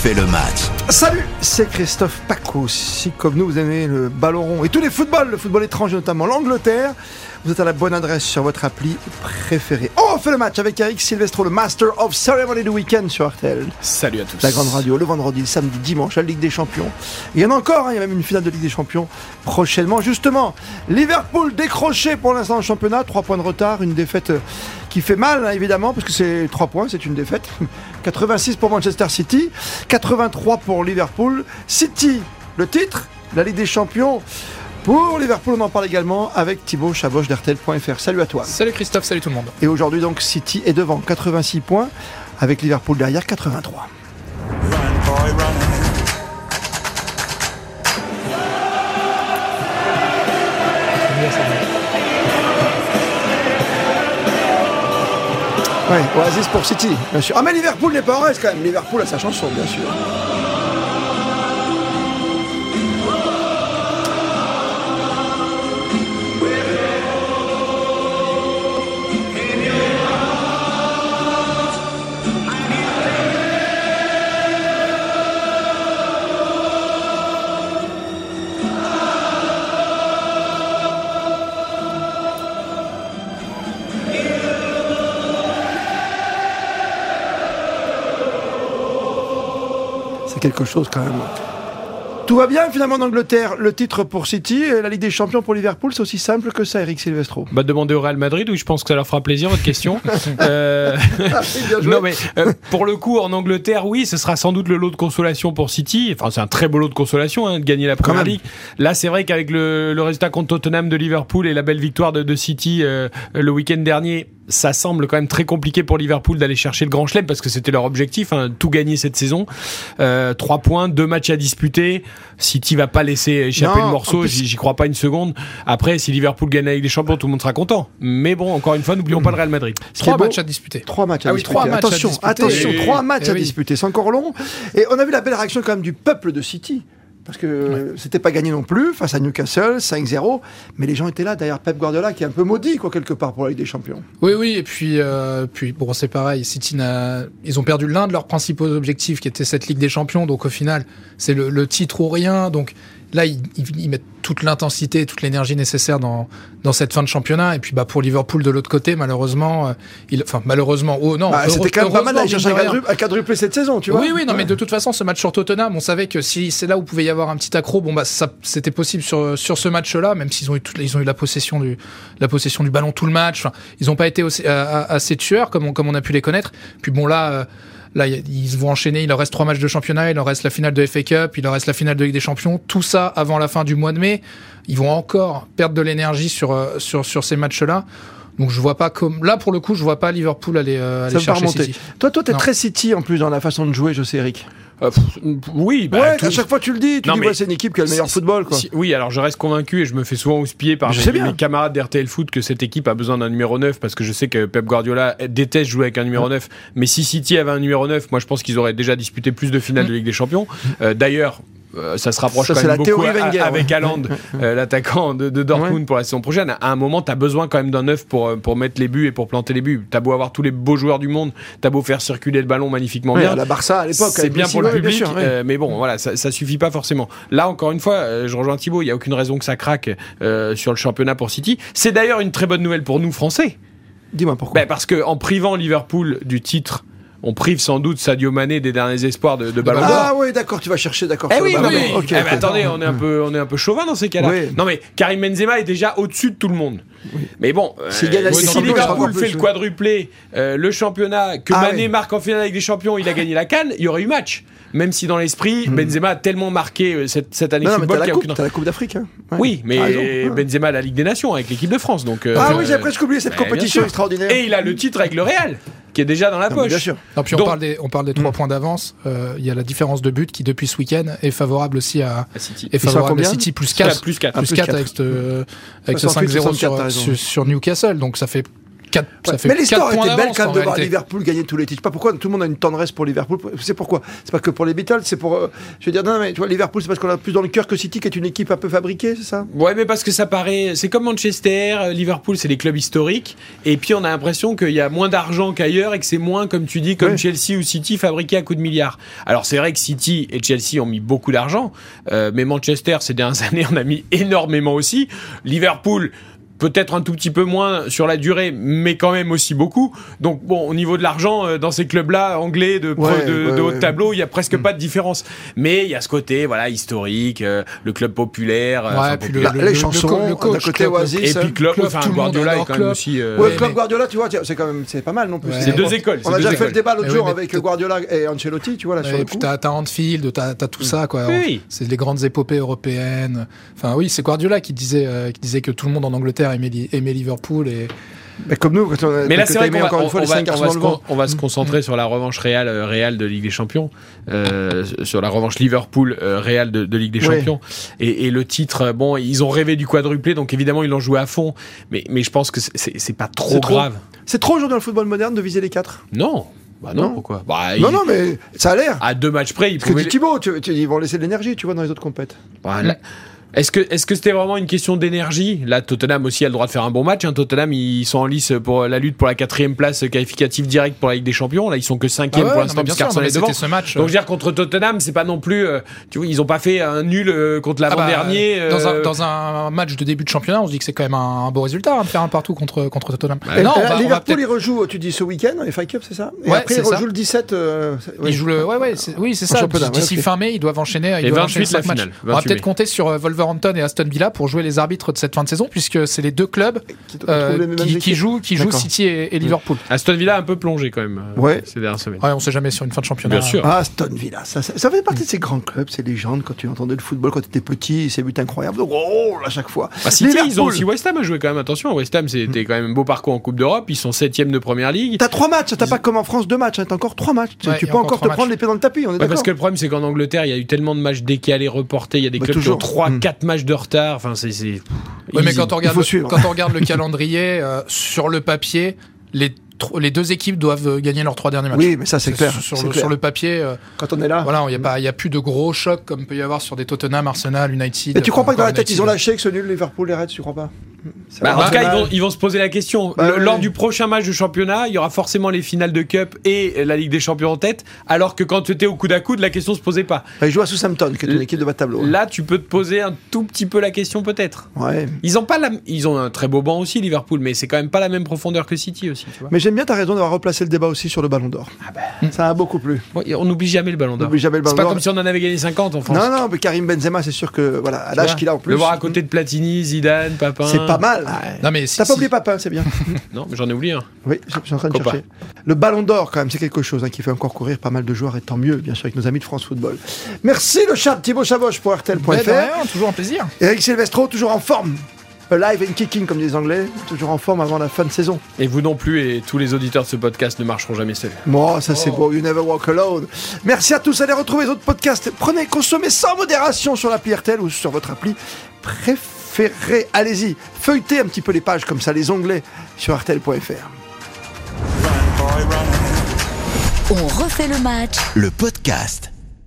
fait le match. Salut, c'est Christophe Paco. Si comme nous vous aimez le ballon rond et tous les footballs, le football étranger notamment l'Angleterre, vous êtes à la bonne adresse sur votre appli préférée. On fait le match avec Eric Silvestro, le Master of Ceremony du week-end sur RTL. Salut à tous. La grande radio, le vendredi, le samedi, dimanche, la Ligue des Champions. Il y en a encore, hein, il y a même une finale de Ligue des Champions prochainement. Justement, Liverpool décroché pour l'instant le championnat, 3 points de retard, une défaite euh, qui fait mal hein, évidemment, parce que c'est 3 points, c'est une défaite. 86 pour Manchester City, 83 pour Liverpool. City, le titre, la Ligue des Champions. Pour Liverpool, on en parle également avec Thibaut Chaboche d'RTL.fr. Salut à toi. Salut Christophe, salut tout le monde. Et aujourd'hui, donc, City est devant 86 points, avec Liverpool derrière 83. Ouais, Oasis pour City, bien sûr. Ah, mais Liverpool n'est pas en reste quand même. Liverpool a sa chanson, bien sûr. C'est quelque chose quand même. Tout va bien finalement en Angleterre. Le titre pour City et la Ligue des Champions pour Liverpool, c'est aussi simple que ça, Eric Silvestro. Bah demandez au Real Madrid, oui, je pense que ça leur fera plaisir votre question. Euh, non mais euh, pour le coup en Angleterre, oui, ce sera sans doute le lot de consolation pour City. Enfin, c'est un très beau lot de consolation hein, de gagner la Première Ligue. Là, c'est vrai qu'avec le, le, résultat contre Tottenham de Liverpool et la belle victoire de, de City euh, le week-end dernier, ça semble quand même très compliqué pour Liverpool d'aller chercher le grand chelem parce que c'était leur objectif, hein, tout gagner cette saison. Euh, 3 points, deux matchs à disputer. City va pas laisser échapper Non, le morceau, j'y crois pas une seconde. Après, si Liverpool gagne avec les champions, tout le monde sera content. Mais bon, encore une fois, n'oublions pas le Real Madrid. Ce qui est Trois beau- matchs à disputer. Trois matchs à Ah oui, disputer. à attention, disputer. attention, Et- trois matchs et à oui. disputer. C'est encore long. Et on a vu la belle réaction quand même du peuple de City. Parce que c'était pas gagné non plus face à Newcastle, 5-0. Mais les gens étaient là derrière Pep Guardiola, qui est un peu maudit, quoi, quelque part, pour la Ligue des Champions. Oui, oui, et puis, euh, puis bon, c'est pareil. City ils ont perdu l'un de leurs principaux objectifs, qui était cette Ligue des Champions. Donc au final, c'est le, le titre ou rien. Donc là, ils, ils- mettent toute l'intensité, toute l'énergie nécessaire dans, dans cette fin de championnat. Et puis bah, pour Liverpool de l'autre côté, malheureusement, euh, il, enfin malheureusement, oh non, Bah, c'était quand même pas mal d'aller heureusement, chercher un mine de rien. quadruple, un quadruplé cette saison, tu vois. Oui, oui, non, mais de toute façon, ce match sur Tottenham, on savait que si c'est là où pouvait y avoir un petit accro, bon bah ça, c'était possible sur sur ce match-là, même s'ils ont eu toute- ils ont eu la possession du la possession du ballon tout le match. Enfin, ils n'ont pas été aussi- à- à- assez tueurs comme on, comme on a pu les connaître. Puis bon là. euh, Là, ils vont enchaîner. Il leur reste trois matchs de championnat. Il leur reste la finale de FA Cup. Il leur reste la finale de Ligue des Champions. Tout ça avant la fin du mois de mai. Ils vont encore perdre de l'énergie sur, euh, sur, sur ces matchs-là. Donc je vois pas comme là pour le coup, je vois pas Liverpool aller, euh, aller chercher. City. Toi, toi, t'es très City en plus dans la façon de jouer, je sais, Eric. Euh, pff, oui, bah, ouais, tout- à chaque fois tu le dis, tu Non, dis ouais, c'est une équipe qui a le meilleur football, quoi. si- oui, alors je reste convaincu et je me fais souvent houspiller par mes, camarades d'RTL Foot que cette équipe a besoin d'un numéro 9 parce que je sais que Pep Guardiola déteste jouer avec un numéro 9. Mais si City avait un numéro 9, moi je pense qu'ils auraient déjà disputé plus de finales de Ligue des Champions. Euh, D'ailleurs, euh, ça se rapproche Ça, quand c'est même la beaucoup théorie Wenger, avec ouais. Haaland, euh, l'attaquant de, de Dortmund Ouais. pour la saison prochaine. À un moment, tu as besoin quand même d'un 9 pour, euh, pour mettre les buts et pour planter les buts. T'as beau avoir tous les beaux joueurs du monde, t'as beau faire circuler le ballon magnifiquement Ouais, bien. la Barça à l'époque. C'est bien pour le public, sûr, euh, mais bon, voilà, ça, ça suffit pas forcément. Là, encore une fois, euh, je rejoins Thibaut, il y a aucune raison que ça craque euh, sur le championnat pour City. C'est d'ailleurs une très bonne nouvelle pour nous Français, Dis-moi pourquoi. Ben, parce que en privant Liverpool du titre, on prive sans doute Sadio Mané des derniers espoirs de, de Ballon d'Or. ah oui, d'accord, tu vas chercher, d'accord. Eh oui, mais, Ok, eh ben, attendez, on est un peu, on est un peu chauvin dans ces cas-là. Oui. Non mais Karim Benzema est déjà au-dessus de tout le monde. Mais bon, euh, S'il gagne la si Liverpool fait le oui. quadruplé, euh, le championnat, que Ah Mané oui. marque en finale avec des champions, il a gagné la canne, il y aurait eu match. Même si dans l'esprit, Benzema a tellement marqué euh, cette, cette année Hmm. Non, mais football qu'il la coupe, aucune. t'as la coupe d'Afrique. Hein. Ouais. Oui, mais ouais. Benzema a la Ligue des Nations avec l'équipe de France, donc. euh, Ah euh, oui, j'avais presque oublié cette ben, compétition extraordinaire. Et il a le titre avec le Real, qui est déjà dans la Non, poche. Bien sûr. Non, puis on Donc- parle des, on parle des trois points d'avance. Euh, Il y a la différence de but qui, depuis ce week-end, est favorable aussi à, À City. est favorable à City plus Quatre, 4. plus 4. Ah, Plus plus 4 quatre. avec ce, avec ce 68, 5-0 64, t'as sur, sur, sur Newcastle. Donc ça fait 4, mais l'histoire était belle quand même de voir Liverpool gagner tous les titres. Pas pourquoi tout le monde a une tendresse pour Liverpool. C'est pourquoi C'est pas que pour les Beatles, c'est pour. Euh, je veux dire, non, mais tu vois, Liverpool, c'est parce qu'on a plus dans le cœur que City, qui est une équipe un peu fabriquée, c'est ça? Ouais, mais parce que ça paraît. C'est comme Manchester, euh, Liverpool, c'est des clubs historiques. Et puis on a l'impression qu'il y a moins d'argent qu'ailleurs et que c'est moins, comme tu dis, comme Chelsea ou City, fabriqué à coups de milliards. Alors c'est vrai que City et Chelsea ont mis beaucoup d'argent, euh, mais Manchester, ces dernières années, on a mis énormément aussi. Liverpool peut-être un tout petit peu moins sur la durée, mais quand même aussi beaucoup. Donc bon, au niveau de l'argent, euh, dans ces clubs-là, anglais de, de, haut tableau, il y a presque mm. pas de différence. Mais il y a ce côté, voilà, historique, euh, le club populaire, euh, puis les chansons, le, coach, côté Oasis, et puis club, enfin Guardiola est quand même aussi. ouais, club Guardiola, tu vois, c'est quand même, c'est pas mal non plus. C'est deux écoles. On a déjà fait le débat l'autre jour avec Guardiola et Ancelotti, tu vois là. Et puis t'as Anfield, t'as tout ça, quoi. C'est les grandes épopées européennes. Enfin oui, c'est Guardiola qui disait, qui disait que tout le monde en Angleterre aimait, Liverpool et mais comme nous, quand on mais là c'est vrai qu'on va, on va, se, concentrer sur la revanche réelle, euh, réelle de Ligue des Champions, euh, sur la revanche Liverpool euh, réelle de, Ligue des Champions. Et, le titre, bon, ils ont rêvé du quadruplé, donc évidemment ils l'ont joué à fond. Mais, mais je pense que c'est pas trop grave. C'est trop aujourd'hui dans le football moderne de viser les quatre. Non. Bah non, pourquoi? Bah, Non, non, mais ça a l'air. À deux matchs près, ils Parce que Thibaut, tu, ils vont laisser de l'énergie, tu vois, dans les autres compètes. Bah, est-ce que est-ce que c'était vraiment une question d'énergie? Là, Tottenham aussi a le droit de faire un bon match. Hein. Tottenham, ils sont en lice pour la lutte pour la quatrième place qualificative directe pour la Ligue des Champions. Là, ils sont que cinquième ah pour l'instant puisqu'Arsenal est devant. Ce match, Donc, je veux dire contre Tottenham, c'est pas non plus. Euh, tu vois, ils ont pas fait un nul euh, contre l'avant-dernier. Ah bah, euh, dans, un, match de début de championnat, on se dit que c'est quand même un, beau résultat hein, de faire un partout contre contre Tottenham. Et non, on Liverpool, il rejoue. Tu dis ce week-end, les FA Cup, c'est ça? Et après, il rejoue le 17. il joue le. Ouais, ouais, oui, c'est ça. D'ici fin mai, ils doivent enchaîner. Ils doivent enchaîner la finale. On va peut-être compter sur Wolverhampton et Aston Villa pour jouer les arbitres de cette fin de saison, puisque c'est les deux clubs euh, qui, jouent, qui jouent City et, Liverpool. Aston Villa a un peu plongé quand même euh, ouais. ces dernières semaines. Ouais, on sait jamais sur une fin de championnat. Bien sûr. Ah, Aston Villa, ça, ça, fait partie de ces grands clubs, ces légendes. Quand tu entendais le football quand tu étais petit, ces buts incroyables. Oh, à chaque fois. Bah, City, ils ont aussi West Ham à jouer quand même. Attention, West Ham, c'était quand même un beau parcours en Coupe d'Europe. Ils sont septième de première ligue. T'as trois matchs, t'as pas comme en France deux matchs. Hein. T'as encore trois matchs. tu peux encore te prendre les pieds dans le tapis. On est d'accord. Parce que le problème, c'est qu'en Angleterre, il y a eu tellement de matchs décalés, reportés. Il y a des bah, clubs qui ont 3 4 hmm. matchs de retard. Enfin, c'est oui, mais quand on regarde, le, quand on regarde le calendrier, euh, sur le papier, les les deux équipes doivent gagner leurs trois derniers matchs. Oui, mais ça c'est clair. Sur, le, sur, le, papier, euh, quand on est là, voilà, il n'y a, a, plus de gros chocs comme peut y avoir sur des Tottenham, Arsenal, United. Mais tu crois pas que dans la tête ils ont lâché que ce nul Liverpool les Reds, tu crois pas? Bah, en tout cas, ils vont, ils vont, se poser la question. Bah lors du prochain match de championnat, il y aura forcément les finales de Cup et la Ligue des Champions en tête, alors que quand tu étais au coude à coude, la question se posait pas. Bah, ils jouent à Southampton, qui est une équipe de bas de tableau. Là, tu peux te poser un tout petit peu la question, peut-être. Ouais. Ils ont pas la... ils ont un très beau banc aussi, Liverpool, mais c'est quand même pas la même profondeur que City aussi. Tu vois. Mais j'aime bien ta raison d'avoir replacé le débat aussi sur le Ballon d'Or. Ah bah. Ça a beaucoup plu. on n'oublie jamais le Ballon d'Or. C'est pas comme si on en avait gagné 50 en France. Non, non, mais Karim Benzema, c'est sûr que voilà, à l'âge qu'il a en plus. Le voir à côté de Platini, Zidane, Papin. C'est pas mal. Non mais T'as pas oublié Papin, c'est bien. non, mais j'en ai oublié un. Oui, je suis en train de chercher. Le Ballon d'Or, quand même, c'est quelque chose hein, qui fait encore courir pas mal de joueurs, et tant mieux, bien sûr, avec nos amis de France Football. Merci le chat Thibaut Chavoche pour RTL.fr. toujours un plaisir. Eric Silvestro, toujours en forme. Live and kicking, comme disent les Anglais, toujours en forme avant la fin de saison. Et vous non plus, et tous les auditeurs de ce podcast ne marcheront jamais seuls. Bon, ça c'est oh. beau, you never walk alone. Merci à tous, allez retrouver les autres podcasts. Prenez, consommez sans modération sur l'appli RTL ou sur votre appli préférée. Allez-y, feuilletez un petit peu les pages comme ça, les onglets sur RTL.fr. On refait le match. Le podcast.